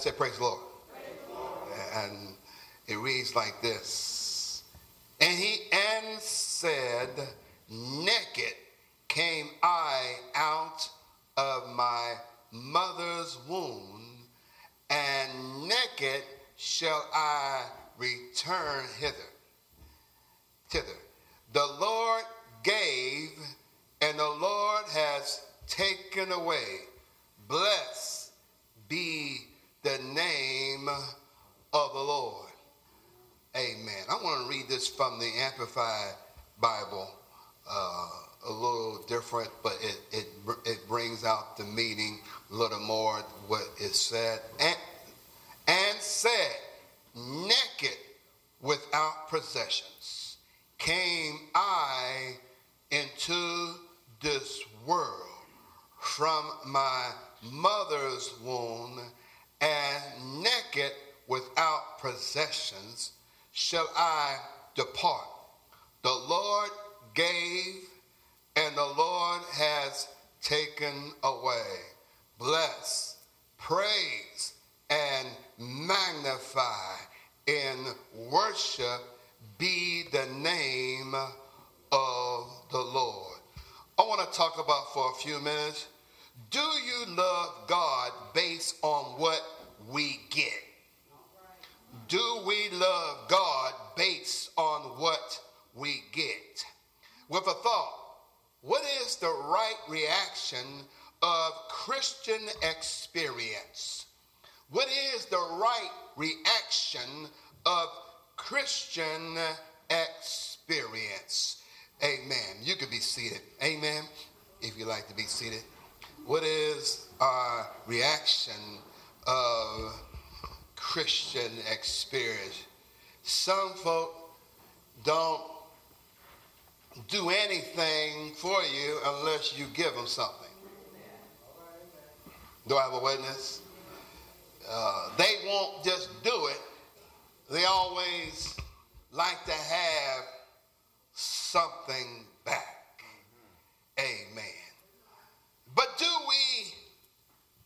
say, Praise the Lord. And it reads like this And he and said, Naked came I out of my mother's womb, and naked shall I return hither. Thither. The Lord gave, and the Lord has taken away. Blessed be the name of the Lord. Amen. I want to read this from the Amplified Bible. Uh, a little different, but it, it, it brings out the meaning a little more what is said. And, and said, naked without possessions, came I into this world from my mother's womb, and naked without possessions shall I depart. The Lord gave, and the Lord has taken away. Bless, praise, and magnify in worship be the name of the Lord. I want to talk about for a few minutes. Do you love God based on what we get? Do we love God based on what we get? With a thought, what is the right reaction of Christian experience? What is the right reaction of Christian experience? Amen. You could be seated. Amen. If you like to be seated. What is our reaction of Christian experience? Some folk don't do anything for you unless you give them something. Do I have a witness? Uh, they won't just do it. They always like to have something back. Amen. But do we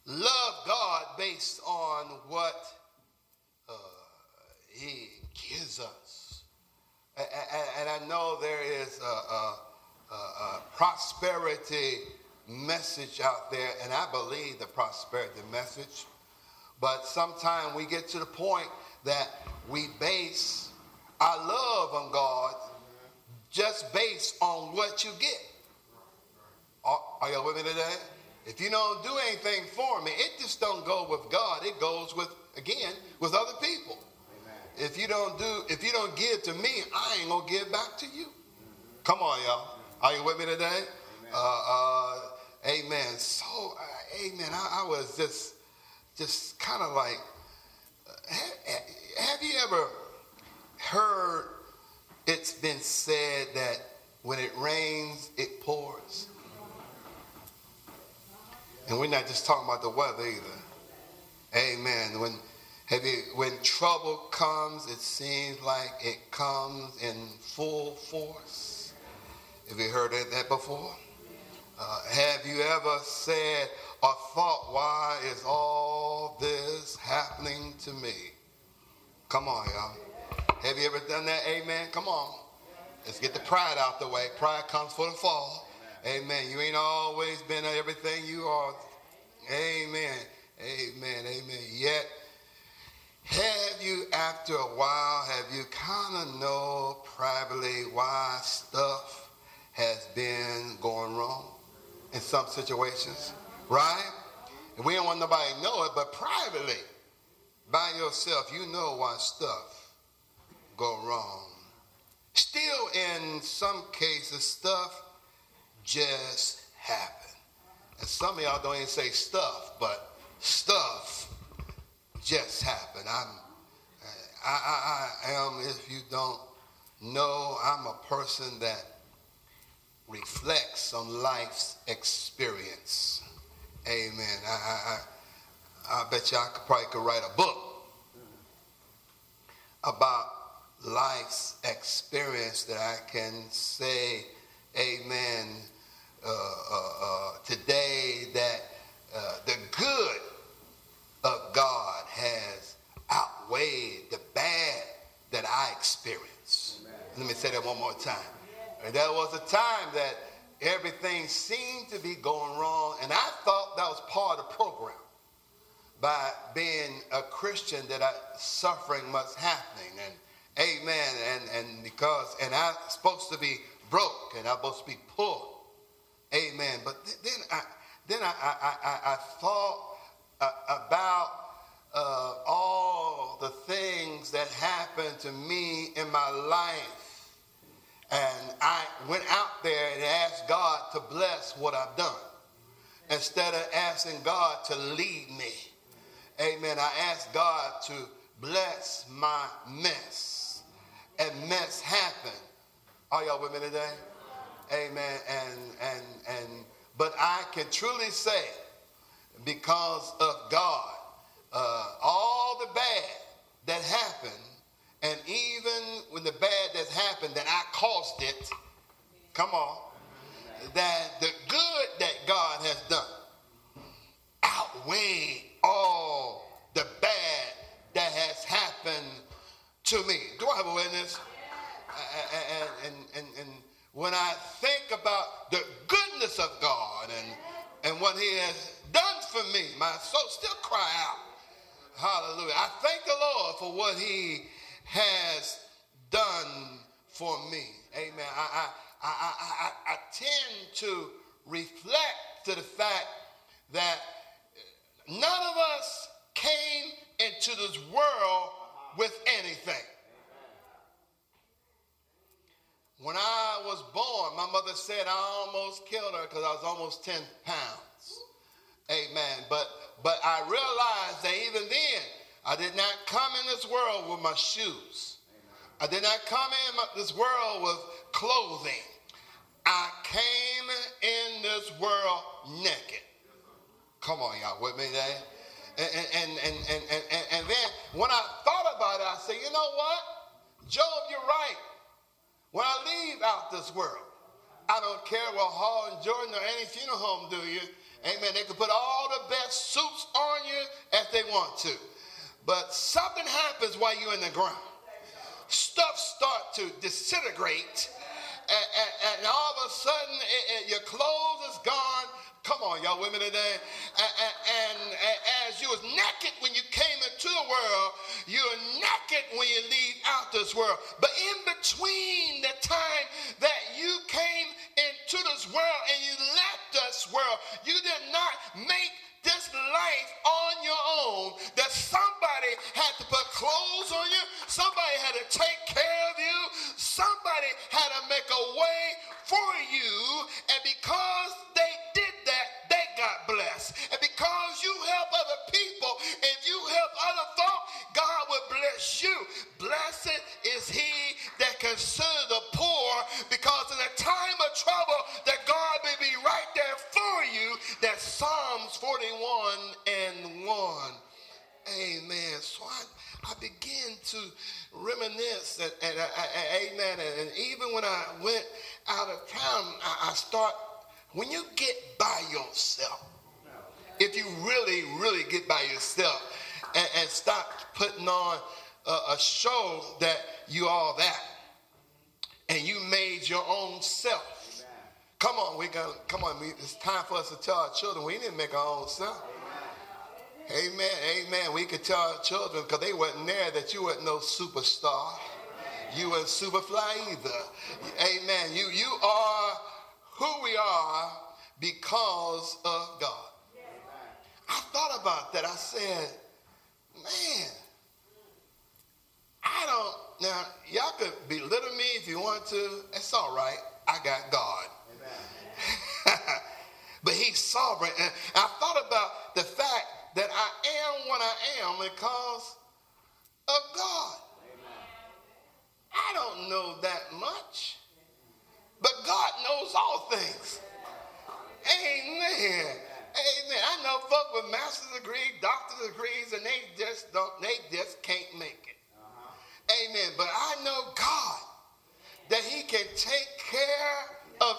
love God based on what uh, He gives us? And, and, I know there is a, a, a, prosperity message out there, and I believe the prosperity message. But sometimes we get to the point that we base our love on God just based on what you get. Are, are y'all with me today? If you don't do anything for me, it just don't go with God. It goes with again with other people. Amen. If you don't do, if you don't give to me, I ain't gonna give back to you. Mm-hmm. Come on, y'all. Are you with me today? Amen. Uh, uh, amen. So, uh, amen. I, I, was just, just kind of like, uh, have, you ever heard it's been said that when it rains, it pours. And we're not just talking about the weather either. Amen. When have you, when trouble comes, it seems like it comes in full force. Have you heard that before? Uh, have you ever said or thought, why is all this happening to me? Come on, y'all. Have you ever done that? Amen. Come on. Let's get the pride out the way. Pride comes for the fall. Amen. You ain't always been everything you are. Amen. Amen. Amen. Yet, have you, after a while, have you kind of know privately why stuff has been going wrong in some situations? Right? And we don't want nobody to know it, but privately, by yourself, you know why stuff go wrong. Still, in some cases, stuff just happen. And some of y'all don't even say stuff, but stuff just happen. I'm, I, I, I am, if you don't know, I'm a person that reflects on life's experience. Amen. I, I, I bet you I could probably could write a book about life's experience that I can say amen, uh, uh, uh, today that uh, the good of God has outweighed the bad that I experienced. Let me say that one more time. And there was a time that everything seemed to be going wrong, and I thought that was part of the program. By being a Christian, that I, suffering must happening, and amen, and, and because, and I'm supposed to be broke, and I'm supposed to be poor, amen. But th- then I, then I, I, I, I thought uh, about uh, all the things that happened to me in my life and I went out there and asked God to bless what I've done instead of asking God to lead me. Amen. I asked God to bless my mess. And mess happened. Are y'all with me today? Amen. And and and but I can truly say, because of God, uh, all the bad that happened and even when the bad that's happened that I caused it, come on, that the good that God has done outweigh all the bad that has happened to me. Do I have a witness? And, and, and, and when I think about the goodness of God and, and what he has done for me, my soul still cry out. Hallelujah. I thank the Lord for what he has done for me. Amen. I, I, I, I, I tend to reflect to the fact that none of us came into this world with anything. When I was born, my mother said I almost killed her because I was almost 10 pounds. Amen. But but I realized that even then I did not come in this world with my shoes. I did not come in this world with clothing. I came in this world naked. Come on, y'all, with me there? And, and, and, and, and, and, and then when I thought about it, I said, you know what? Job, you're right. When I leave out this world, I don't care what Hall and Jordan or any funeral home do you. Amen. They can put all the best suits on you as they want to. But something happens while you're in the ground. Stuff start to disintegrate, and, and, and all of a sudden it, it, your clothes is gone. Come on, y'all women today. And, and, as you was naked when you came into the world, you're naked when you leave out this world. But in between the time that you came into this world and you left this world, you did not make this life on your own that somebody had to put clothes on you, somebody had to take care show that you all that, and you made your own self. Come on, we got come on. It's time for us to tell our children we didn't make our own self. Amen. Amen. We could tell our children because they wasn't there that you weren't no superstar. You weren't superfly either. Amen. You you are who we are because of God. I thought about that. I said, man, I don't now y'all could belittle me if you want to. It's all right. I got God. but he's sovereign. And I thought about the fact that I am what I am because of God. I don't know that much, but God knows all things. Amen. Amen. I know folk with master's degrees, doctor's degrees, and they just don't, they just can't make it. Amen. But I know God that He can take care of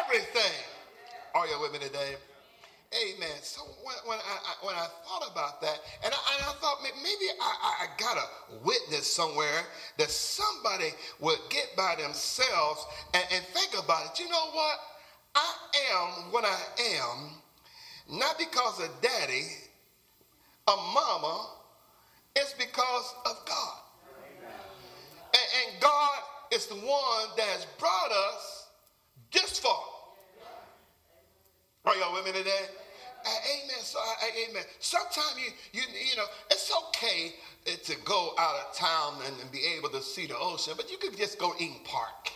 everything. Are you with me today? Amen. So when, when, I, when I thought about that, and I, and I thought maybe I, I, got a witness somewhere that somebody would get by themselves and, and think about it. You know what? I am what I am, not because of daddy, a mama, it's because of God. God is the one that has brought us this far. Are y'all with me today? amen. So, amen. Sometimes you, you, you know, it's okay to go out of town and, be able to see the ocean, but you could just go in Park.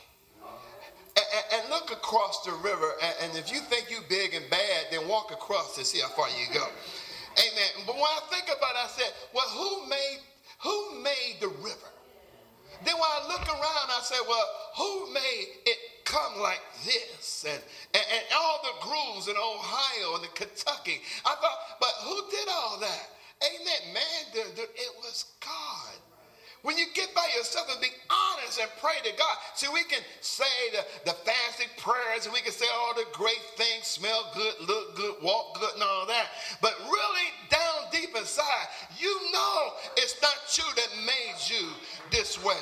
And, and look across the river, and, and if you think you're big and bad, then walk across and see how far you go. Amen. But when I think about it, I said, well, who made who made the river? Then when I look around, I say, well, who made it come like this? And, and, and all the grooves in Ohio and the Kentucky. I thought, but who did all that? Amen. Man, it was God. When you get by yourself and be honest and pray to God. See, we can say the, the fancy prayers and we can say all the great things, smell good, look good, walk good, and all that. But really, down deep inside, you know it's not you that made you this way.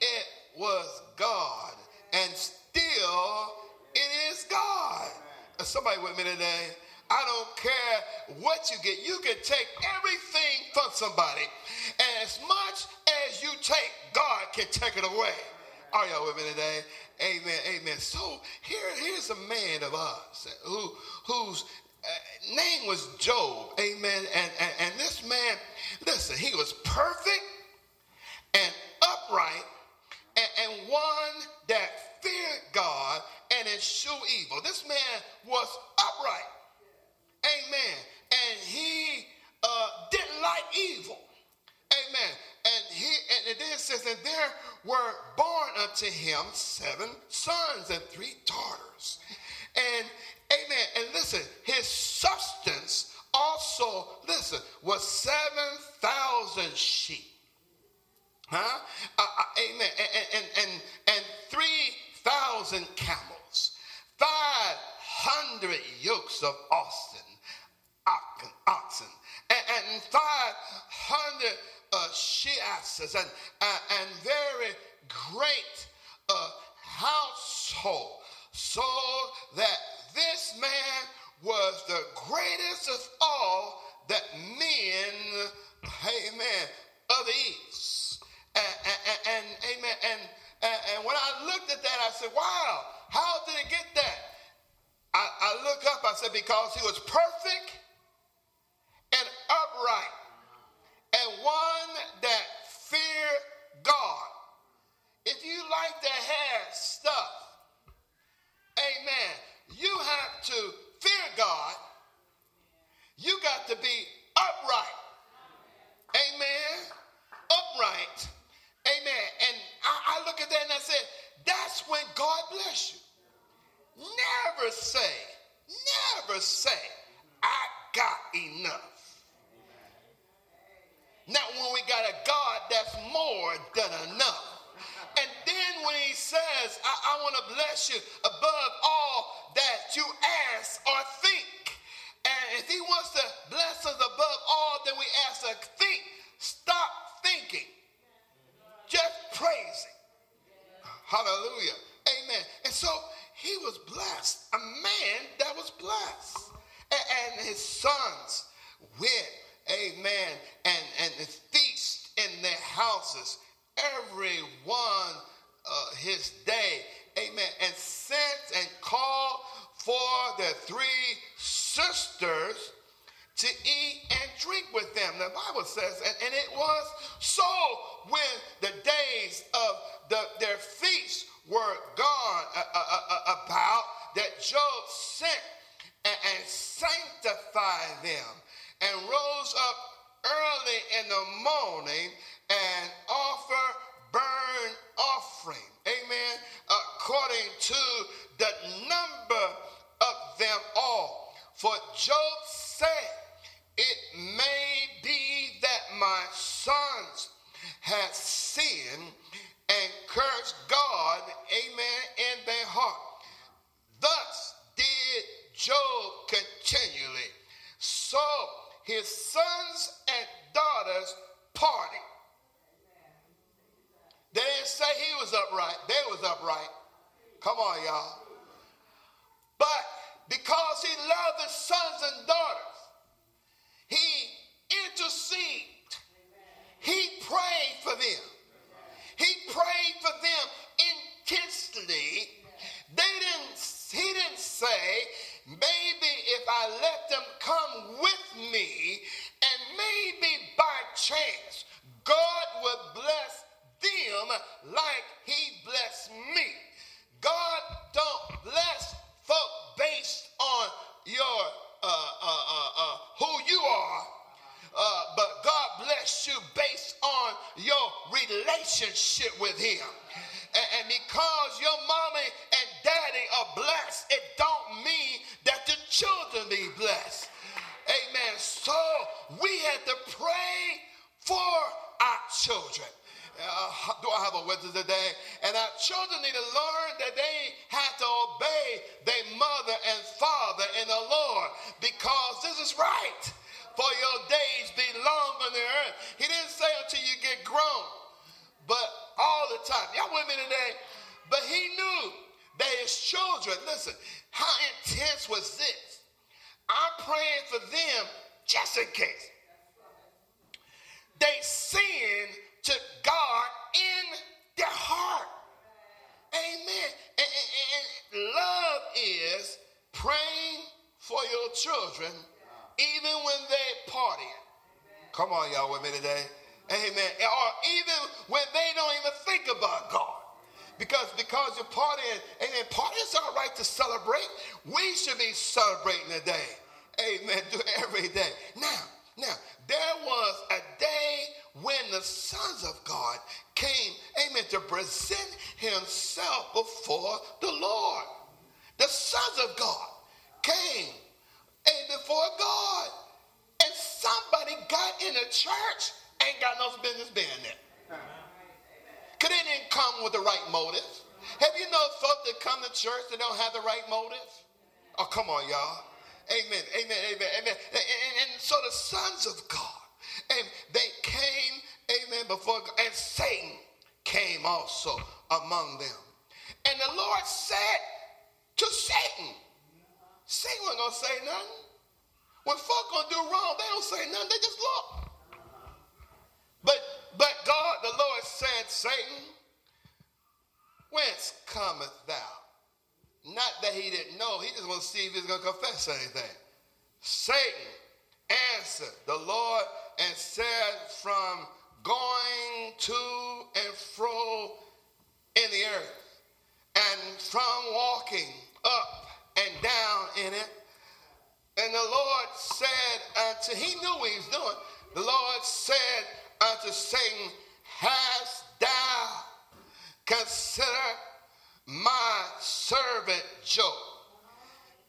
It was God. And still, it is God. Uh, somebody with me today. I don't care what you get. You can take everything from somebody. As much as you take, God can take it away. Are y'all with me today? Amen. Amen. So here, here's a man of us who whose uh, name was Job. Amen. And, and, and this man, listen, he was perfect and upright and, and one that feared God and eschewed evil. This man was upright. Amen. And he uh, didn't like evil. Amen. And he and it then says, and there were born unto him seven sons and three daughters. And amen. And listen, his substance also, listen, was seven thousand sheep. Huh? Uh, uh, amen. And, and, and, and 3,000 camels, 500 yokes of oxen, oxen and, and 500 uh, she-asses, and, uh, and very great uh, household, According to the number of them all. For Job partying, amen. Party's all right to celebrate. We should be celebrating today. Amen. Do every day. Now, now, there was a day when the sons of God came, amen, to present himself before the Lord. The sons of God came amen, before God. And somebody got in the church, ain't got no business being there. Because they didn't come with the right motive. Have you know folks that come to church that don't have the right motive? Oh, come on, y'all. Amen, amen, amen, amen. And, and, and so the sons of God, and they came, amen, before God, and Satan came also among them. And the Lord said to Satan, Satan wasn't going to say nothing. When folk going to do wrong, they don't say nothing. They just look. But, but God, the Lord said, Satan, whence cometh thou? Not that he didn't know. He just want to see if he's going to confess anything. Satan answered the Lord and said, From going to and fro in the earth, and from walking up and down in it. And the Lord said unto, he knew what he was doing. The Lord said unto Satan, Hast thou considered my servant Job?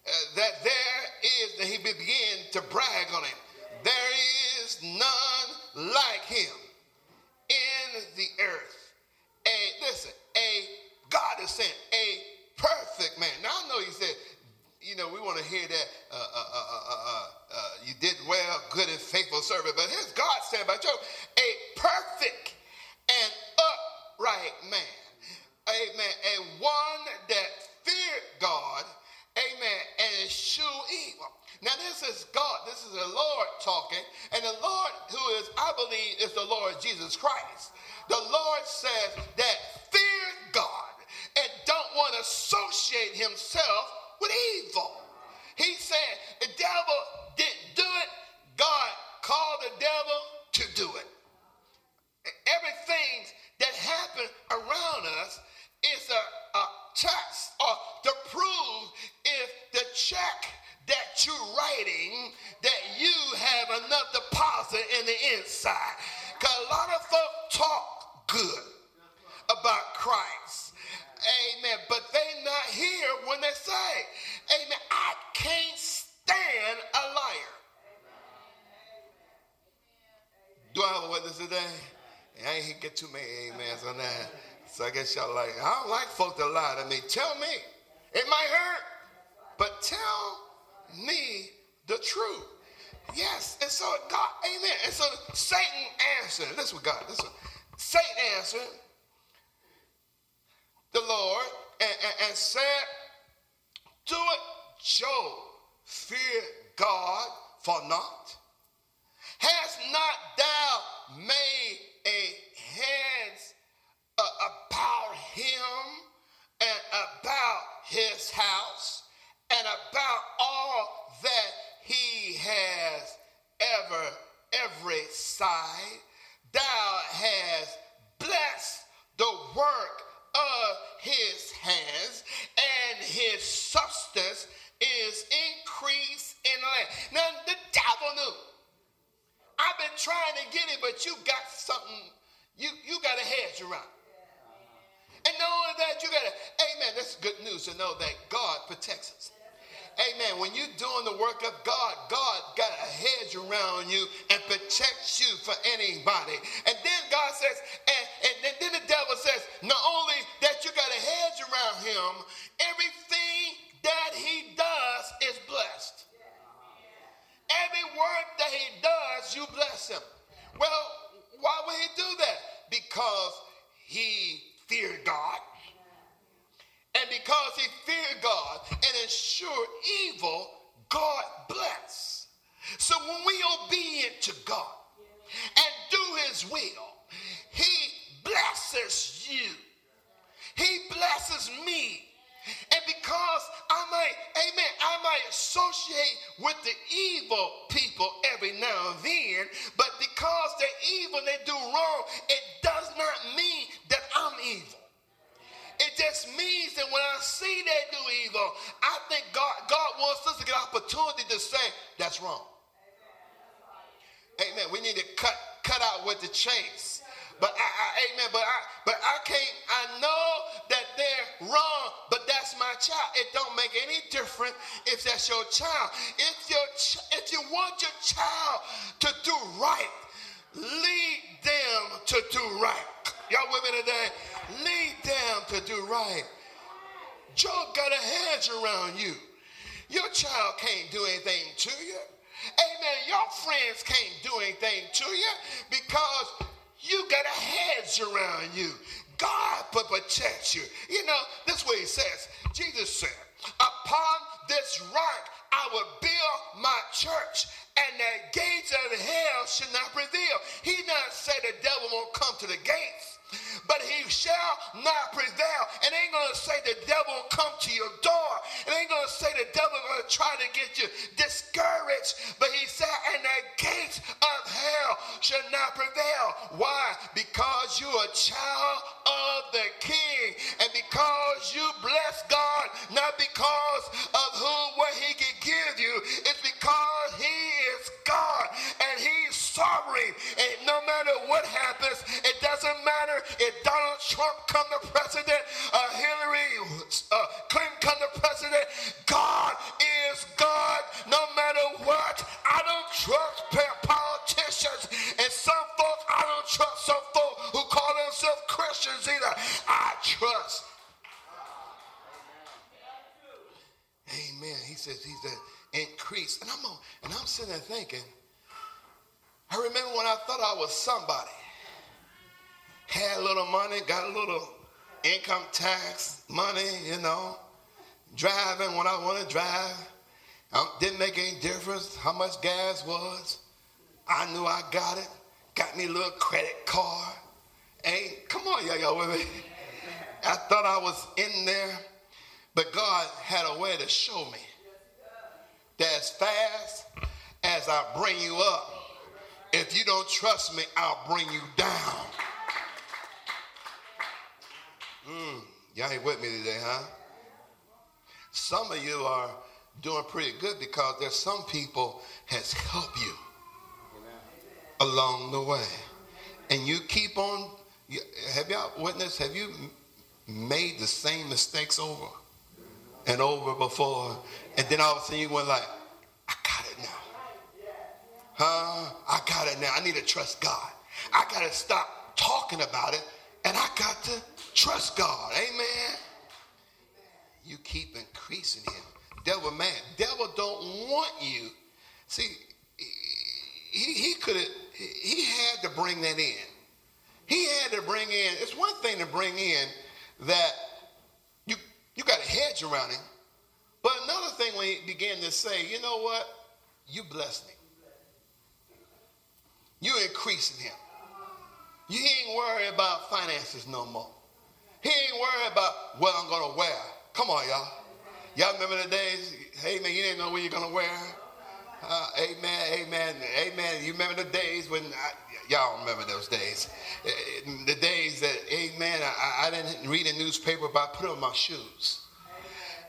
Uh, that there is, that he began to brag on him. There is none like him in the earth. A, listen, a, God is saying, a perfect man. Now I know you said, you know, we want to hear that uh, uh, uh, you did well, good and faithful servant. But here's God saying about Job, a perfect and upright man. Amen. And one that feared God, amen, and eschew evil. Now, this is God, this is the Lord talking, and the Lord, who is, I believe, is the Lord Jesus Christ. The Lord says that fear God and don't want to associate himself with evil. So I guess y'all like, I don't like folk to lie to me. Tell me. It might hurt, but tell me the truth. Yes. And so God, amen. And so Satan answered. Listen what God, listen. Satan answered, the Lord and, and, and said, Do it, Job, fear God for naught. Has not thou made a about him and about his house and about all that he has ever, every side? Thou hast blessed the work of his hands, and his substance is increased in land. Now, the devil knew. I've been trying to get it, but you got something, you, you got a hedge around. And knowing that you got to, amen, that's good news to know that God protects us. Amen. When you're doing the work of God, God got a hedge around you and protects you for anybody. And then God says, and, and then the devil says, not only that you got a hedge around him, everything that he does is blessed. Every work that he does, you bless him. Well, why would he do that? Because he feared God and because he feared God and eschewed evil, God bless. So when we obedient to God and do his will, he blesses you. He blesses me. And because I might, amen, I might associate with the evil people every now and then, but because they're evil, they do wrong, it does not mean evil. It just means that when I see they do evil, I think God, God wants us to get an opportunity to say, that's wrong. Amen. We need to cut cut out with the chase. But I, I, amen. But I, but I can't. I know that they're wrong, but that's my child. It don't make any difference if that's your child. If your, if you want your child to do right, lead them to do right. Y'all with me today? Lead them to do right. Job got a hedge around you. Your child can't do anything to you. Amen. Your friends can't do anything to you because you got a hedge around you. God will protect you. You know, this way he says, Jesus said, upon this rock I will build my church and the gates of hell should not prevail. He not say the devil won't come to the gates but he shall not prevail. And ain't gonna say the devil will come to your door. It ain't gonna say the devil gonna try to get you discouraged. But he said, and the gates of hell shall not prevail. Why? Because you're a child of the king. And because you bless God, not because of who what he can give you, it's because he is God and he's sovereign. And no matter what happens, it doesn't matter if Donald Trump come to president, uh, Hillary uh, Clinton come to president, God is God no matter what. I don't trust politicians and some folks, I don't trust some folks who call themselves Christians either. I trust. Amen. He says he's an increase. And I'm, on, and I'm sitting there thinking, I remember when I thought I was somebody had a little money, got a little income tax money, you know, driving when I want to drive. Um, didn't make any difference how much gas was. I knew I got it. Got me a little credit card. Hey, come on, y'all, y'all with me. I thought I was in there, but God had a way to show me that as fast as I bring you up, if you don't trust me, I'll bring you down. Mm, y'all ain't with me today, huh? Some of you are doing pretty good because there's some people has helped you along the way. And you keep on, have y'all witnessed, have you made the same mistakes over and over before? And then all of a sudden you went like, I got it now. I got it now. I need to trust God. I got to stop talking about it and I got to Trust God. Amen. You keep increasing him. Devil, man, devil don't want you. See, he, he could have, he had to bring that in. He had to bring in, it's one thing to bring in that You you got a hedge around him. But another thing when he began to say, you know what? You bless me. You increasing him. You ain't worried about finances no more. He ain't worried about what I'm gonna wear. Come on, y'all. Y'all remember the days? Hey man, you didn't know what you're gonna wear. Uh, amen, amen, amen. You remember the days when I, y'all remember those days? Eh, eh, the days that, amen, I, I didn't read a newspaper, but I put on my shoes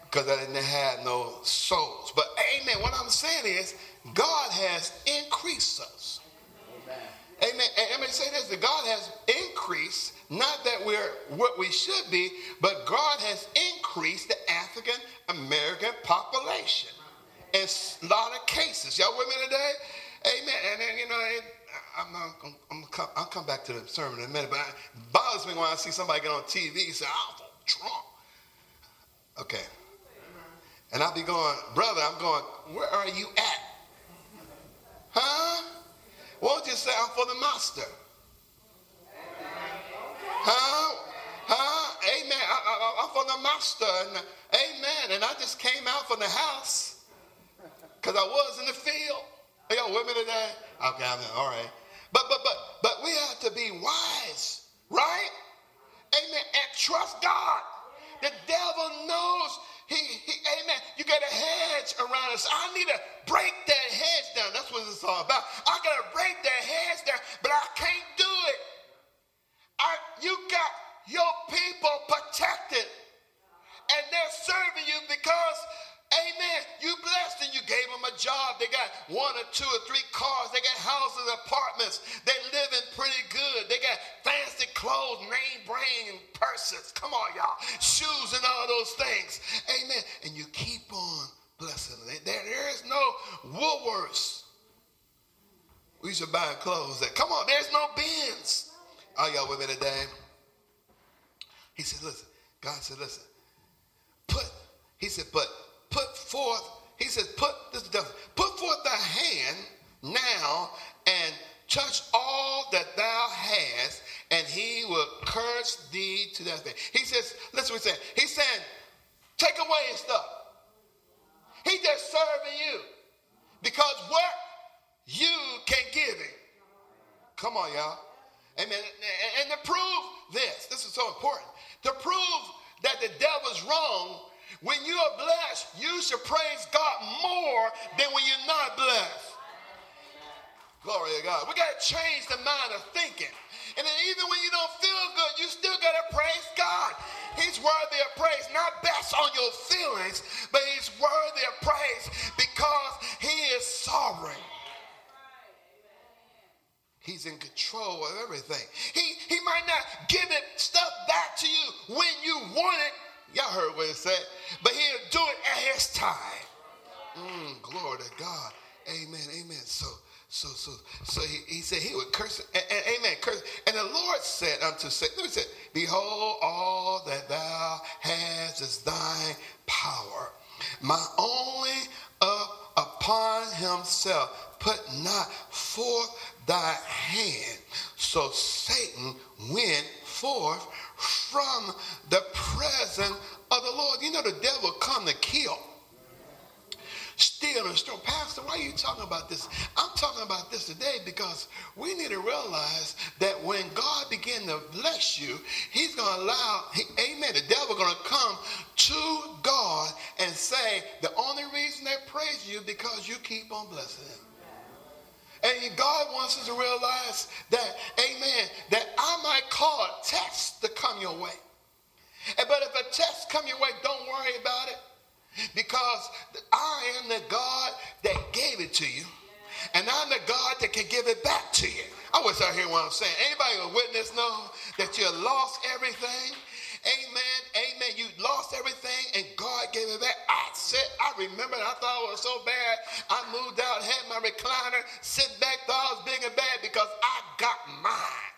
because I didn't have no soles. But amen, what I'm saying is God has increased us. Amen. And let me say this that God has increased, not that we're what we should be, but God has increased the African American population in a lot of cases. Y'all with me today? Amen. And then, you know, it, I'm, not, I'm, I'm come, I'll come back to the sermon in a minute, but it bothers me when I see somebody get on TV and say, I'm Trump. Okay. And I'll be going, brother, I'm going, where are you at? Huh? Won't you say I'm for the master? Huh? Huh? Amen. I, am for the master. And, amen. And I just came out from the house because I was in the field. Are y'all with me today? Okay, I'm all right. But but but but we have to be wise, right? Amen. And trust God. The devil knows he, he, amen. You got a hedge around us. I need to break that hedge down. That's what it's all about. I got to break that hedge down, but I can't do it. I, you got your people protected, and they're serving you because Amen. You blessed and you gave them a job. They got one or two or three cars. They got houses, apartments. They living pretty good. They got fancy clothes, name brand purses. Come on, y'all. Shoes and all those things. Amen. And you keep on blessing them. There, there is no Woolworths. We should buy clothes that. Come on, there's no bins. Are y'all with me today? He said, listen. God said, listen. Put, he said, but put forth, he says, put this put forth thy hand now and touch all that thou hast, and he will curse thee to death. He says, listen what he said. He's saying, take away his stuff. He just serving you. Because what you can give him. Come on, y'all. Amen. And to prove this, this is so important. To prove that the devil's wrong, when you are blessed, you should praise God more than when you're not blessed. Glory to God. We got to change the mind of thinking. And then even when you don't feel good, you still got to praise God. He's worthy of praise, not based on your feelings, but he's worthy of praise because he is sovereign. He's in control of everything. He, he might not give it stuff back to you when you want it, Y'all heard what it said. But he'll do it at his time. Mm, glory to God. Amen. Amen. So, so, so, so he, he said he would curse. And, and, amen. Curse. And the Lord said unto Satan, me say, Behold, all that thou hast is thine power. My only up upon himself put not forth thy hand. So Satan went forth from the presence of the Lord. You know, the devil come to kill, steal, and destroy. Pastor, why are you talking about this? I'm talking about this today because we need to realize that when God begin to bless you, he's going to allow, he, amen, the devil going to come to God and say, the only reason they praise you because you keep on blessing them. And God wants us to realize that, amen, that I might call a test to come your way. But if a test come your way, don't worry about it. Because I am the God that gave it to you. And I'm the God that can give it back to you. I wish I hear what I'm saying. Anybody a witness know that you lost everything Amen. Amen. You lost everything and God gave it back. I said, I remember, I thought it was so bad. I moved out, had my recliner, sit back, thought I was big and bad because I got mine.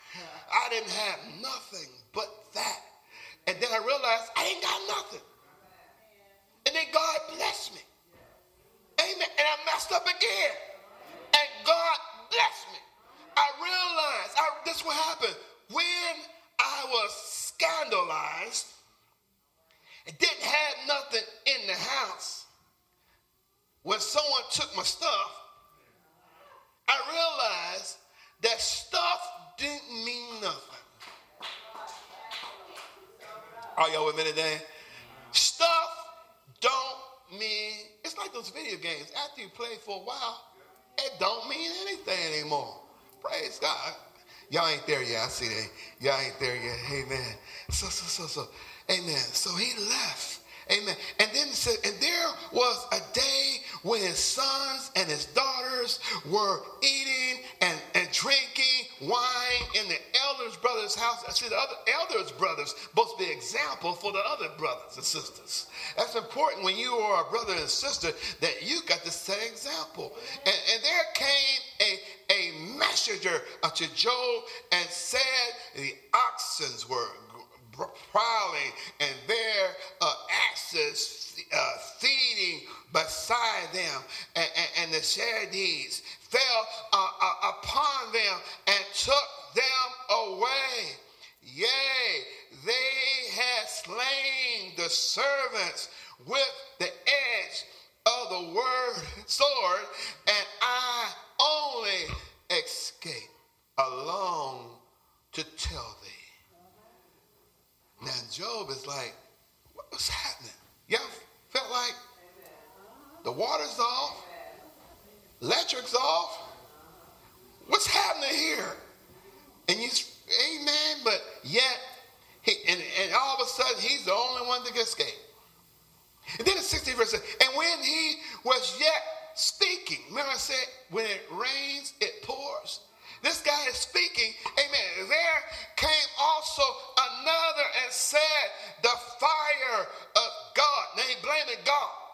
I didn't have nothing but that. And then I realized I ain't got nothing. And then God blessed me. Amen. And I messed up again. And God blessed me. I realized I, this what happen. When I was scandalized and didn't have nothing in the house, when someone took my stuff, I realized that stuff didn't mean nothing. Are y'all with me today? Stuff don't mean, it's like those video games. After you play for a while, it don't mean anything anymore. Praise God. Y'all ain't there yet. I see that. Y'all ain't there yet. Amen. So, so, so, so. Amen. So he left. Amen. And then it said, and there was a day when his sons and his daughters were eating and, and drinking wine in the elders' brothers' house. I see the other elders' brothers to be example for the other brothers and sisters. That's important when you are a brother and sister that you got to set example. And, and there came a, a messenger unto Job and said the oxens were prowling and their uh, axes uh, feeding beside them, and, and, and the Chaldees fell uh, uh, upon them and took them away. Yea, they had slain the servants with the edge of the word sword, and I only escape alone to tell thee. Now Job is like, what's happening? Y'all felt like the water's off, electric's off. What's happening here? And you, amen, but yet, he, and, and all of a sudden, he's the only one that can escape. And then the 16th verse and when he was yet speaking, remember I said, when it rains, it pours. This guy is speaking, amen. There came also another and said, The fire of God. Now he blaming God.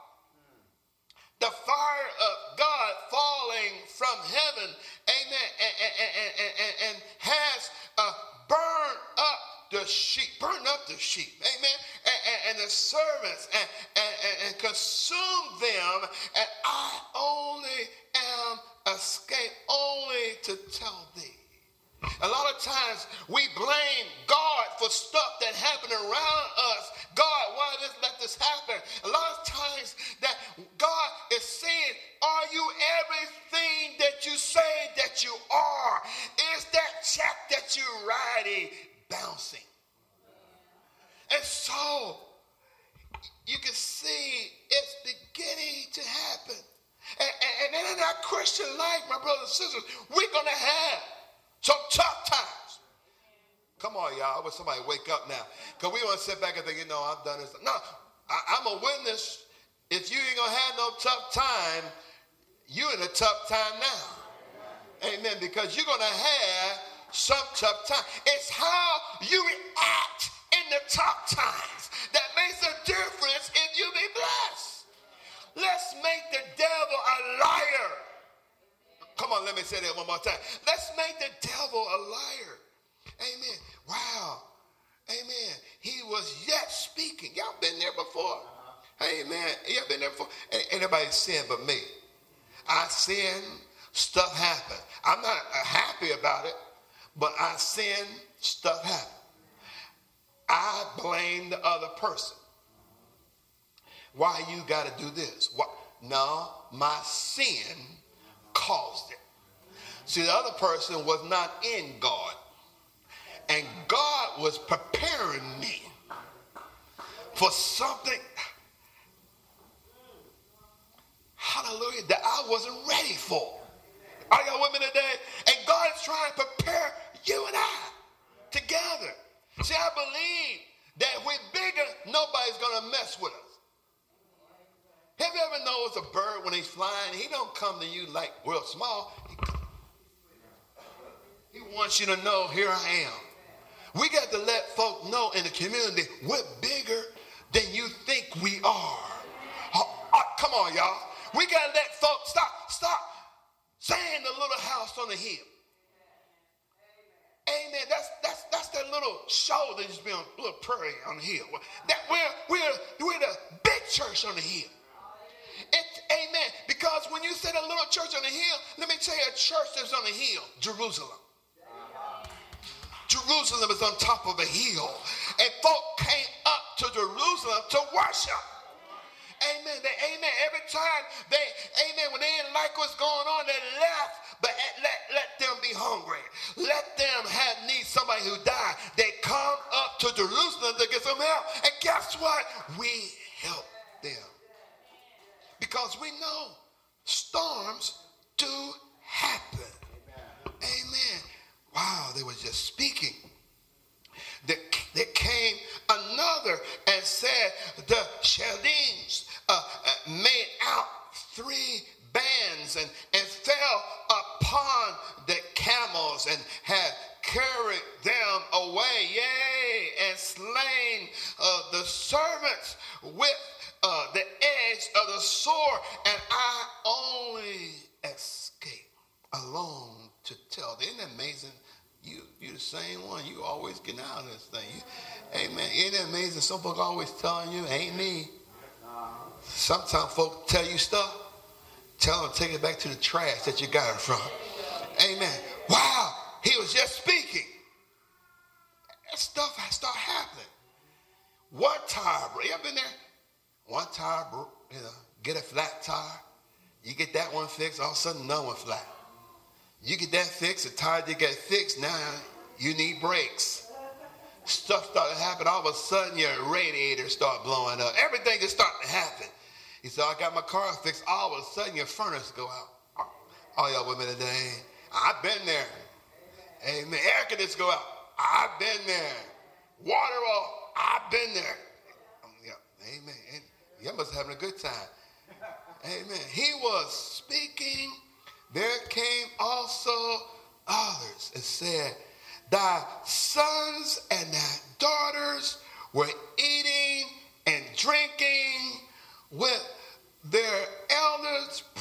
The fire of God falling from heaven, amen, and, and, and, and has uh, burned up the sheep, burned up the sheep, amen, and, the servants, and, and, consumed them, and I only am escaped only to tell thee. A lot of times we blame God for stuff that happened around us. God, why did this let this happen? A lot somebody wake up now. Because we want to sit back and think, you know, I've done this. No, I, am a witness. If you ain't going to have no tough time, you're in a tough time now. Amen. Because you're going to have some tough time. It's how you react in the tough times that makes a difference if you be blessed. Let's make the devil a liar Come on, let me say that one more time. Let's make the devil a liar. Amen. Wow. Amen. He was yet speaking. Y'all been there before. Uh-huh. Amen. Y'all been there before. Anybody sin but me. I sin, stuff happen. I'm not uh, happy about it, but I sin, stuff happen. I blame the other person. Why you got to do this? Why? No, my sin caused it. See, the other person was not in God. And God was preparing me for something, hallelujah, that I wasn't ready for. Y'all with me today? And God is trying to prepare you and I together. See, I believe that we're bigger, nobody's going to mess with us. Have you ever noticed a bird when he's flying? He don't come to you like real small. He wants you to know, here I am. We got to let folk know in the community we're bigger than you think we are. Oh, oh, come on, y'all. We got to let folk stop, stop saying the little house on the hill. Amen. That's that's that's that little show that just be on little prairie on the hill. That we're we're we're the big church on the hill. It, amen. Because when you say the little church on the hill, let me tell you a church that's on the hill, Jerusalem. Jerusalem is on top of a hill. And folk came up to Jerusalem to worship. Amen. They, amen. Every time they, amen, when they didn't like what's going on, they left. But let, let them be hungry. Let them have need somebody who died. They come up to Jerusalem to get some help. And guess what? We help them. Because we know storms do happen. Wow, they were just speaking. There, came another and said, The Chaldeans uh, uh, made out three bands and, and fell upon the camels and had carried them away, yea, and slain uh, the servants with uh, the edge of the sword, and I only escaped alone to tell. Isn't that amazing? You, you the same one. You always getting out of this thing. You, amen. Isn't it amazing? Some folk always telling you, ain't me. Sometimes folk tell you stuff. Tell them take it back to the trash that you got it from. Amen. Wow. He was just speaking. That stuff has start happening. One tire, bro. You ever been there? One tire, bro, you know, get a flat tire. You get that one fixed, all of a sudden another one flat. You get that fixed, the tire to get fixed, now you need brakes. Stuff started to happen, all of a sudden your radiator start blowing up. Everything just starting to happen. He said, I got my car fixed, all of a sudden your furnace go out. All y'all women today, I've been there. Amen. Air conditioners go out. I've been there. Water off. I've been there. Yeah, amen. Y'all must having a good time. Amen. He was speaking there came also others and said, Thy sons and thy daughters were eating and drinking with their eldest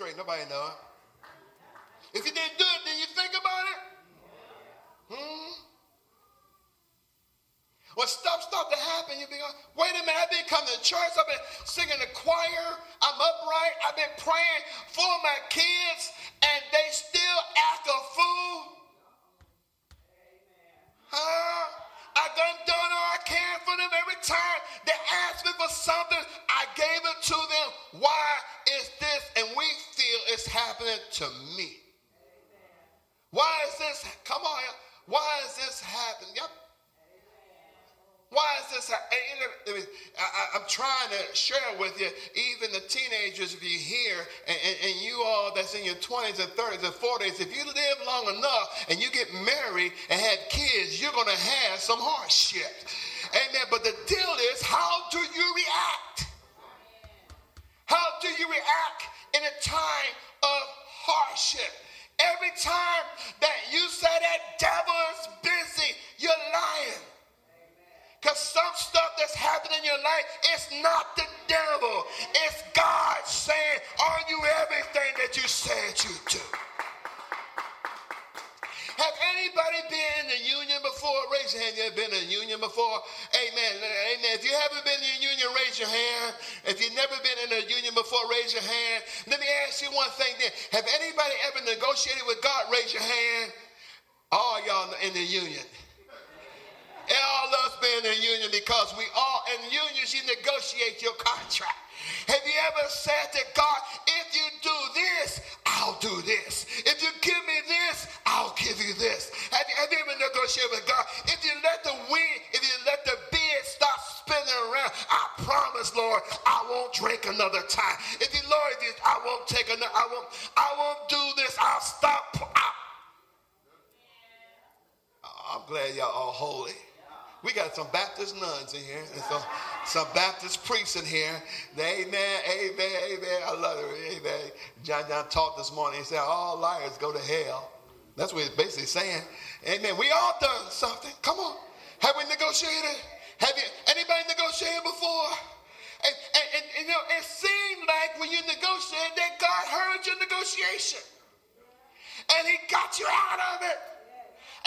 straight. Nobody know it. If you did good, then you think about it? Hmm? When stuff start to happen, you be going, wait a minute, I've been coming to church, I've been singing the choir, I'm upright, I've been praying for my kids, and they still act a fool. Huh? Done done all I can for them every time they ask me for something, I gave it to them. Why is this? And we feel it's happening to me. Why is this? Come on. Why is this happening? Yep. Why is this? I, am trying to share with you, even the teenagers, if you hear, and, and, you all that's in your 20s and 30s and 40s, if you live long enough and you get married and have kids, you're going to have some hardship. Amen. But the deal is, how do you react? How do you react in a time of hardship? Every time that you say that devil is busy, you're lying. Because some stuff that's happening in your life, it's not the devil. It's God saying, Are you everything that you said you do? Have anybody been in a union before? Raise your hand. You ever been in a union before? Amen. Amen. If you haven't been in a union, raise your hand. If you've never been in a union before, raise your hand. Let me ask you one thing then. Have anybody ever negotiated with God? Raise your hand. All y'all in the union all us being in union because we all in unions, you negotiate your contract. Have you ever said to God, if you do this, I'll do this. If you give me this, I'll give you this. Have you, have you ever negotiated with God? If you let the wind, if you let the bed stop spinning around, I promise, Lord, I won't drink another time. If you, Lord, if you, I won't take another, I won't, I won't do this. I'll stop. I, I'm glad y'all all holy. We got some Baptist nuns in here and some, some Baptist priests in here. amen, amen, amen. I love it. Amen. John John talked this morning. He said, all liars go to hell. That's what he's basically saying. Amen. We all done something. Come on. Have we negotiated? Have you anybody negotiated before? And, and, and, you know, it seemed like when you negotiated that God heard your negotiation. And he got you out of it.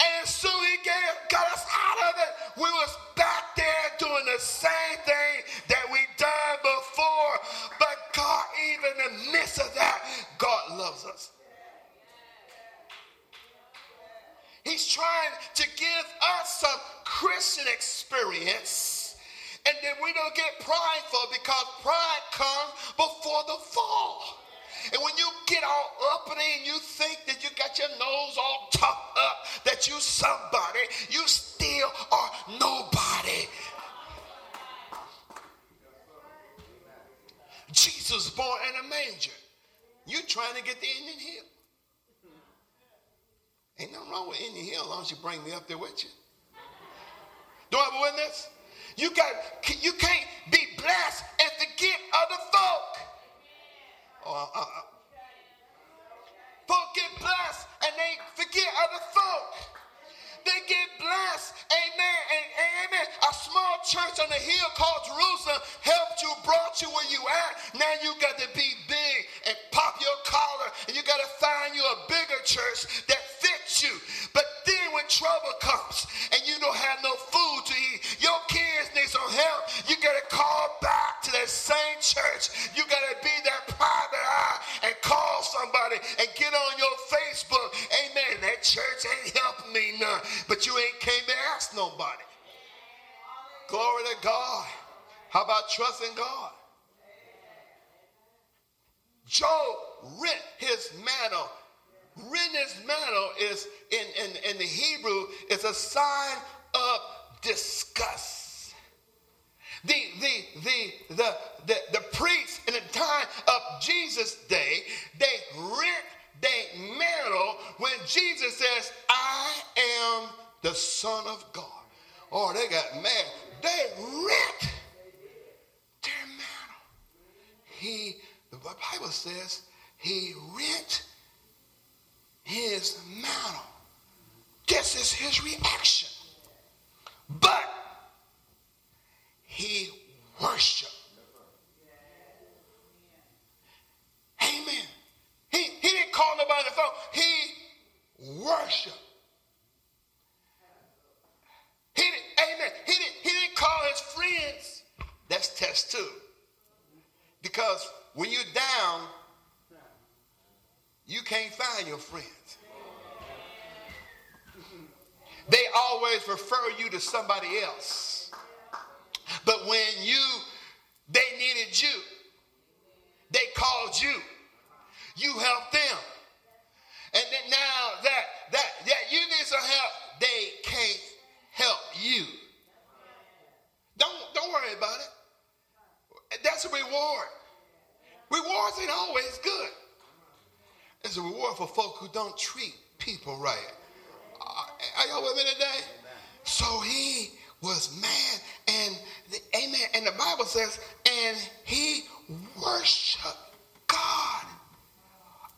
And soon he gave, got us out of it. We was back there doing the same thing that we done before. But God, even in the midst of that, God loves us. He's trying to give us some Christian experience. And then we don't get prideful because pride comes before the fall. And when you get all uppity and you think that you got your nose all tucked up, that you somebody, you still are nobody. Jesus born in a manger. You trying to get the Indian hill. Ain't nothing wrong with Indian hill as long as you bring me up there with you. Do I have a witness? You got you can't be blessed at the gift of the folk. Oh, uh, uh. Folk get blessed and they forget other folk. They get blessed. Amen. And amen. A small church on the hill called Jerusalem helped you, brought you where you at. Now you got to be big and pop your collar and you got to find you a bigger church that fits you. But when trouble comes and you don't have no food to eat, your kids need some help. You got to call back to that same church. You got to be that private eye and call somebody and get on your Facebook. Amen. That church ain't helping me none. But you ain't came to ask nobody. Glory to God. How about trusting God? Job rent his mantle. Rent his mantle is in, in, in the Hebrew is a sign of disgust. The, the, the, the, the, the priests in the time of Jesus' day, they rent their mantle when Jesus says, I am the Son of God. Oh, they got mad. They rent their mantle. He, the Bible says, he rent somebody else. But when you, they needed you, they called you. You helped them. And then now that, that, that you need some help, they can't help you. there's a reward for folk who don't treat people right. Uh, are y'all with me today? So he was mad, and the, amen. And the Bible says, and he worshiped God.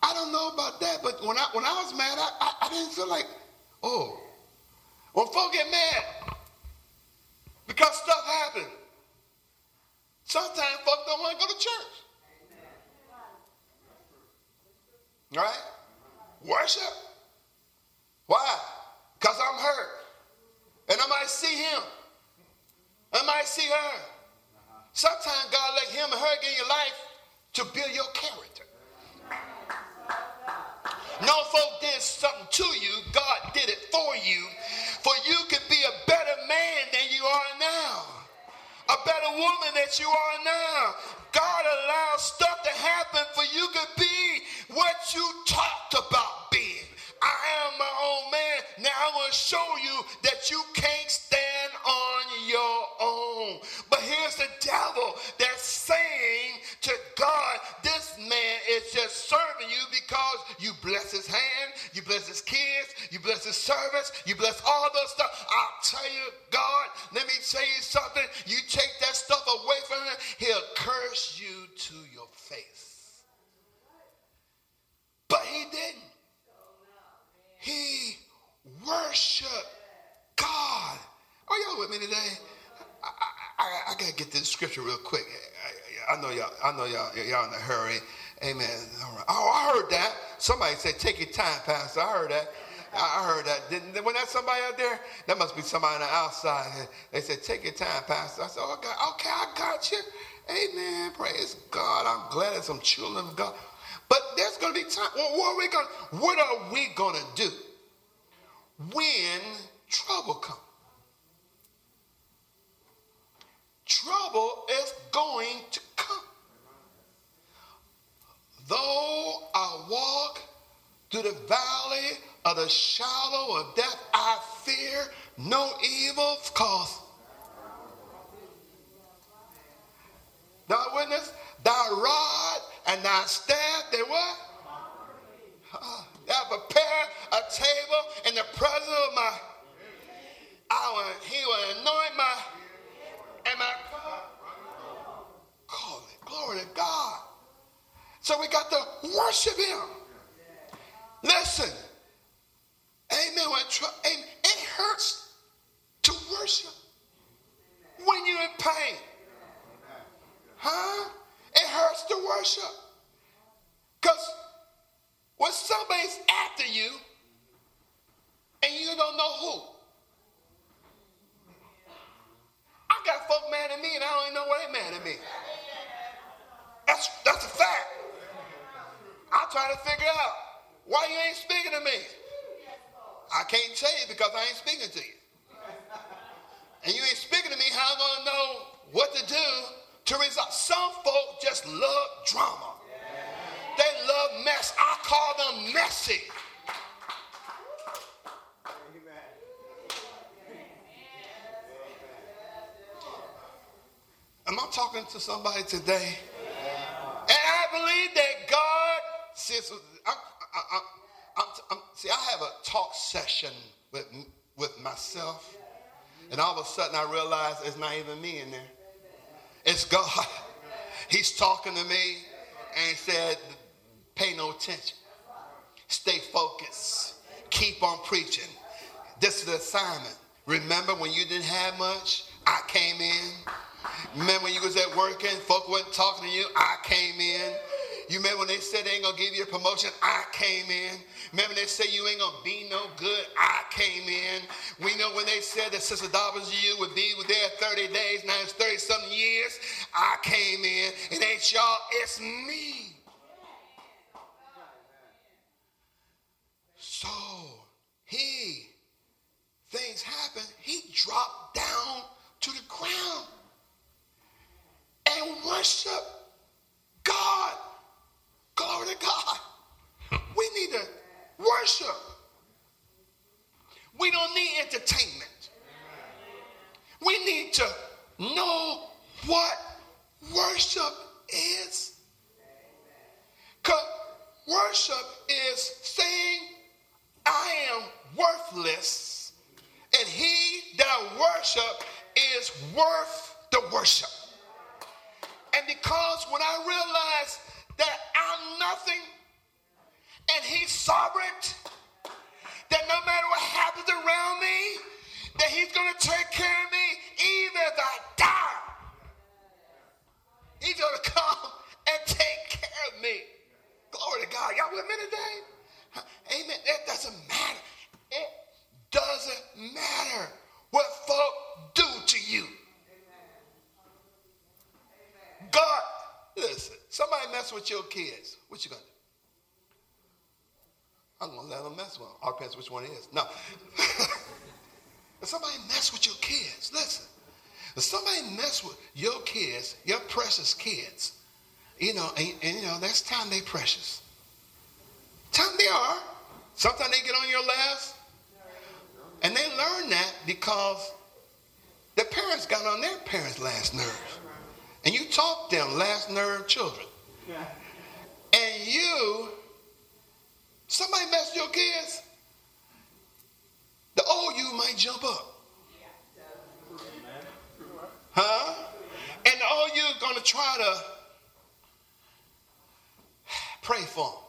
I don't know about that, but when I when I was mad, I, I, I didn't feel like, oh, when folk get mad because stuff happened. Sometimes folk don't want to go to church. Right? Worship. Why? Because I'm hurt. And I might see him. I might see her. Sometimes God let him or her get in your life to build your character. No folk did something to you. God did it for you. For you could be a better man than you are now. A better woman that you are now. God allows stuff to happen for you could be what you talked about being. I am my own man. Now I want to show you that you can't stand on your own. But here's devil that's saying to God, this man is just serving you because you bless his hand, you bless his kids, you bless his servants, you bless all those stuff. I'll tell you, God, let me tell you something. You take that stuff away from him, he'll curse you to your face. But he didn't. He worshiped God. Are y'all with me today? I, I, I, I gotta get this scripture real quick. I, I know y'all. I know y'all. Y'all in a hurry. Amen. Oh, I heard that. Somebody said, "Take your time, Pastor." I heard that. I heard that. Didn't, when that somebody out there, that must be somebody on the outside. They said, "Take your time, Pastor." I said, "Oh, God, okay, I got you." Amen. Praise God. I'm glad there's some children of God. But there's going to be time. What are we going? What are we going to do when trouble comes? Trouble is going to come. Though I walk through the valley of the shadow of death, I fear no evil cause. Thou witness, thy rod and thy staff, they what? Uh, thou prepare a table in the presence of my. I will, he will anoint my and my cup. Glory to God. So we got to worship him. Listen. Amen. It hurts to worship when you're in pain. Huh? It hurts to worship. Because when somebody's after you and you don't know who, I got folk mad at me and I don't even know why they mad at me. That's, that's a fact. I'm trying to figure out why you ain't speaking to me. I can't tell you because I ain't speaking to you. And you ain't speaking to me, how am I going to know what to do to resolve. Some folk just love drama. They love mess. I call them messy. Am I talking to somebody today? And I believe that God, says, I, I, I, see, I have a talk session with, with myself, and all of a sudden I realize it's not even me in there. It's God. He's talking to me and said, pay no attention. Stay focused. Keep on preaching. This is the assignment. Remember when you didn't have much? I came in. Remember when you was at working, folk weren't talking to you? I came in. You remember when they said they ain't gonna give you a promotion? I came in. Remember they say you ain't gonna be no good? I came in. We know when they said that Sister Dobbins you would be there 30 days, now it's 30 something years. I came in. It ain't y'all, it's me. So he, things happen, he dropped down to the ground and worshiped God. Glory to God. We need to worship. We don't need entertainment. We need to know what worship is. Because Worship is saying, I am worthless, and he that I worship is worth the worship. And because when I realize that I'm nothing and he's sovereign, that no matter what happens around me, that he's going to take care of me even if I die. He's going to come and take care of me. Glory to God. Y'all with me today? Amen. It doesn't matter. It doesn't matter what folk do to you. God, listen, somebody mess with your kids. What you gonna do? I'm gonna let them mess with them. All depends which one it is. No. if somebody mess with your kids, listen. If somebody mess with your kids, your precious kids, you know, and, and you know, that's time they precious. Time they are. Sometimes they get on your last. And they learn that because their parents got on their parents' last nerves. And you taught them last nerve children. And you, somebody mess your kids, the old you might jump up. Huh? And old you gonna try to pray for them.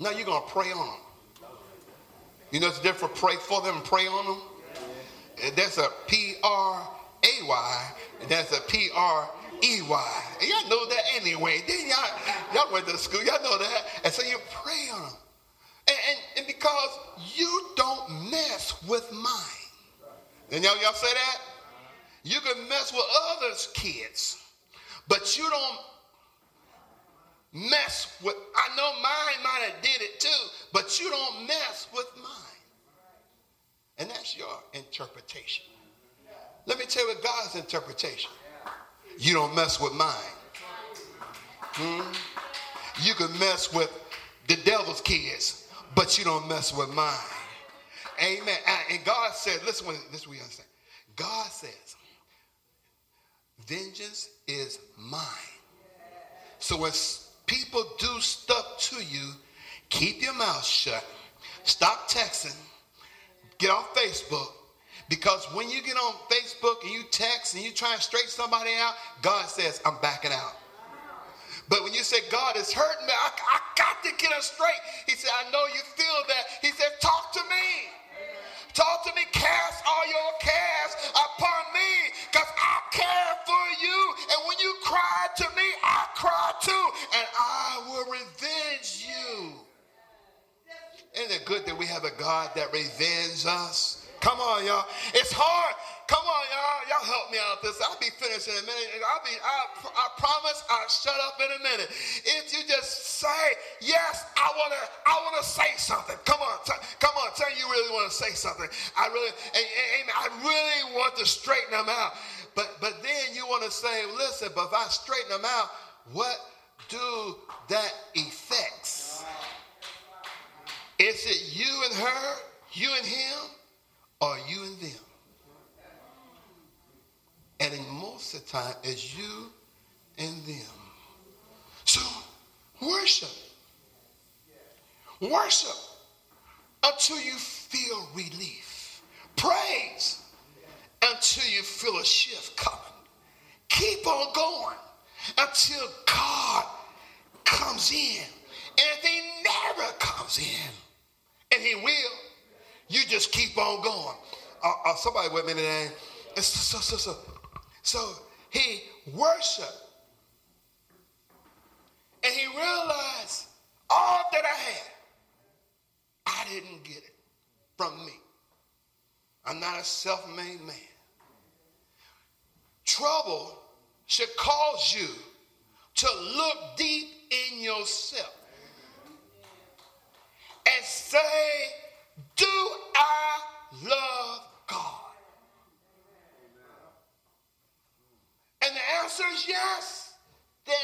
Now you're going to pray on them. You know it's different pray for them and pray on them? That's a P R A Y, and that's a P R E Y. Y'all know that anyway. Then y'all, y'all went to school, y'all know that. And so you pray on them. And, and, and because you don't mess with mine. And y'all, y'all say that? You can mess with others' kids, but you don't mess with, I know mine might have did it too, but you don't mess with mine. And that's your interpretation. Let me tell you God's interpretation. You don't mess with mine. Hmm? You can mess with the devil's kids, but you don't mess with mine. Amen. And God said, listen, this is what we understand. God says, vengeance is mine. So when people do stuff to you, keep your mouth shut. Stop texting. Get off Facebook. Because when you get on Facebook and you text and you try and straight somebody out, God says, I'm backing out. But when you say, God is hurting me, I, I got to get him straight. He said, I know you feel that. He said, talk to me. Talk to me. Cast all your cares upon me because I care for you. And when you cry to me, I cry too. And I will revenge you. Isn't it good that we have a God that revenges us? Come on, y'all. It's hard. Come on, y'all. Y'all help me out this. I'll be finished in a minute. I'll be, I, I promise I'll shut up in a minute. If you just say, yes, I want to, I want to say something. Come on, t- come on. Tell you really want to say something. I really, amen. I really want to straighten them out. But, but then you want to say, listen, but if I straighten them out, what do that affects? Is it you and her, you and him, or you and them? And in most of the time, it's you and them. So worship. Worship until you feel relief. Praise until you feel a shift coming. Keep on going until God comes in. And if he never comes in, and he will, you just keep on going. Uh, uh, somebody with me today. So, so, so, so he worshiped. And he realized all that I had, I didn't get it from me. I'm not a self made man. Trouble should cause you to look deep in yourself and say, Do I love God? And the answer is yes. Then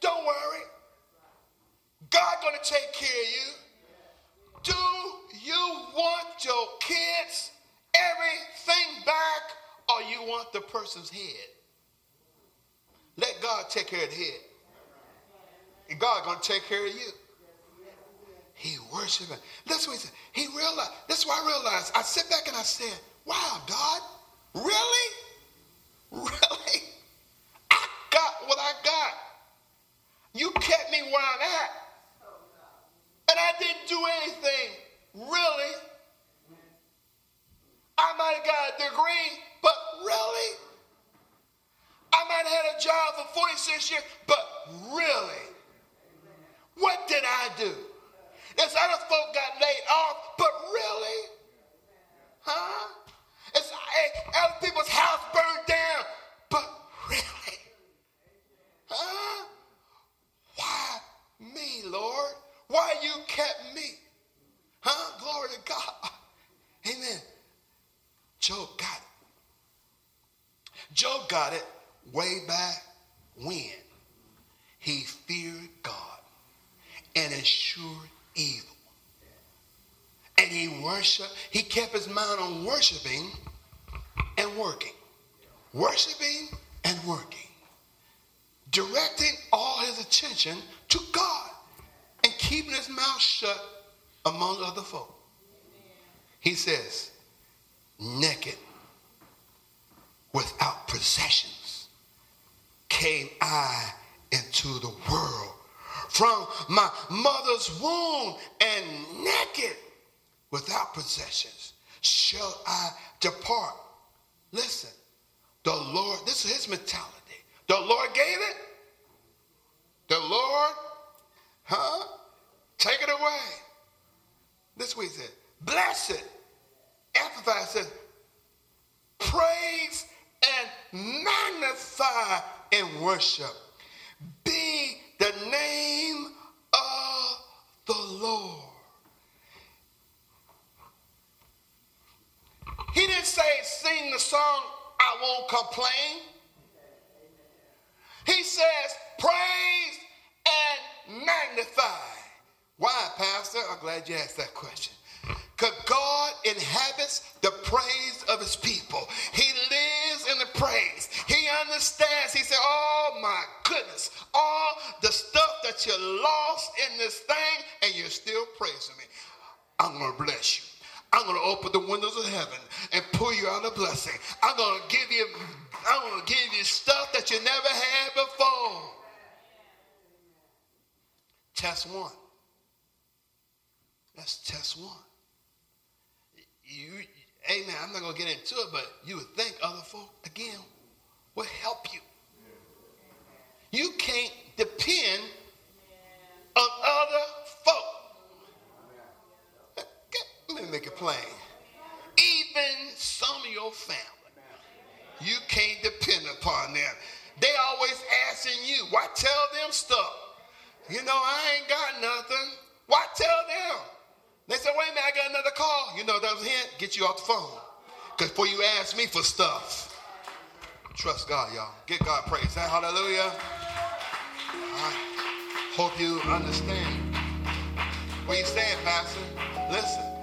don't worry. God gonna take care of you. Do you want your kids everything back or you want the person's head? Let God take care of the head. And God gonna take care of you. Worshiping. That's what he said. He realized, that's why I realized. I sit back and I said, wow, God, really? Really? I got what I got. You kept me where I'm at. And I didn't do anything, really. I might have got a degree, but really? I might have had a job for 46 years, but really? What did I do? There's other folk got laid off, but really? Huh? It's other people's house burned down, but really? Huh? Why me, Lord? Why you kept me? Huh? Glory to God. Amen. Job got it. Job got it way back when he feared God and eschewed evil. And he worshiped, he kept his mind on worshiping and working. Worshiping and working. Directing all his attention to God and keeping his mouth shut among other folk. He says, naked, without possessions, came I into the world from my mother's womb and naked without possessions shall I depart. Listen, the Lord, this is his mentality. The Lord gave it. The Lord, huh? Take it away. This way he said, blessed. Amplified says, praise and magnify and worship. Be the name Lord. He didn't say, sing the song, I won't complain. He says, praise and magnify. Why, Pastor? I'm glad you asked that question. Because God inhabits the praise of his people. He lives in the praise. He understands. He said, Oh my goodness, all the stuff that you lost in this thing, you're still praising me. I'm going to bless you. I'm going to open the windows of heaven and pull you out a blessing. I'm going to give you, I'm going to give you stuff that you never had before. Test one. That's test one you, amen, I'm not going to get into it, but you would think other folk, again, will help you. You can't depend on other folk. Let me make it plain. Even some of your family, you can't depend upon them. They always asking you, why tell them stuff? You know, I ain't got nothing. Why tell them? They said, wait a minute, I got another call. You know that was a hint? Get you off the phone. Because before you ask me for stuff, trust God, y'all. Get God praise. That Hallelujah. I hope you understand. What you saying, Pastor? Listen,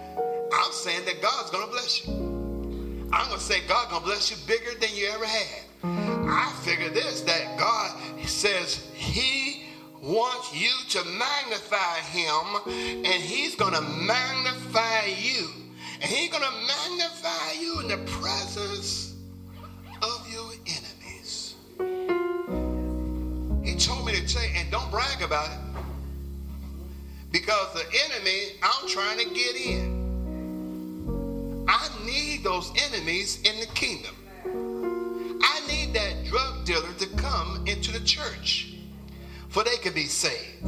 I'm saying that God's to bless you. I'm to say God's going to bless you bigger than you ever had. I figure this, that God says he wants you to magnify him, and he's to magnify you. And he's to magnify you in the presence of your enemies. He told me to tell you, and don't brag about it, because the enemy, I'm trying to get in. I need those enemies in the kingdom. I need that drug dealer to come into the church for they can be saved.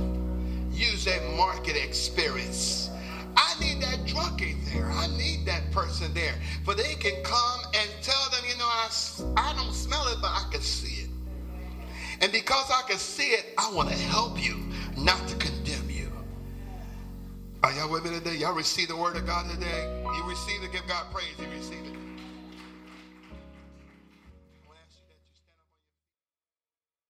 Use that market experience. I need that drunkie there. I need that person there. For they can come and tell them, you know, I, I don't smell it, but I can see it. And because I can see it, I want to help you, not to you. Are y'all with me today? Y'all receive the word of God today? You receive it, give God praise. You receive it.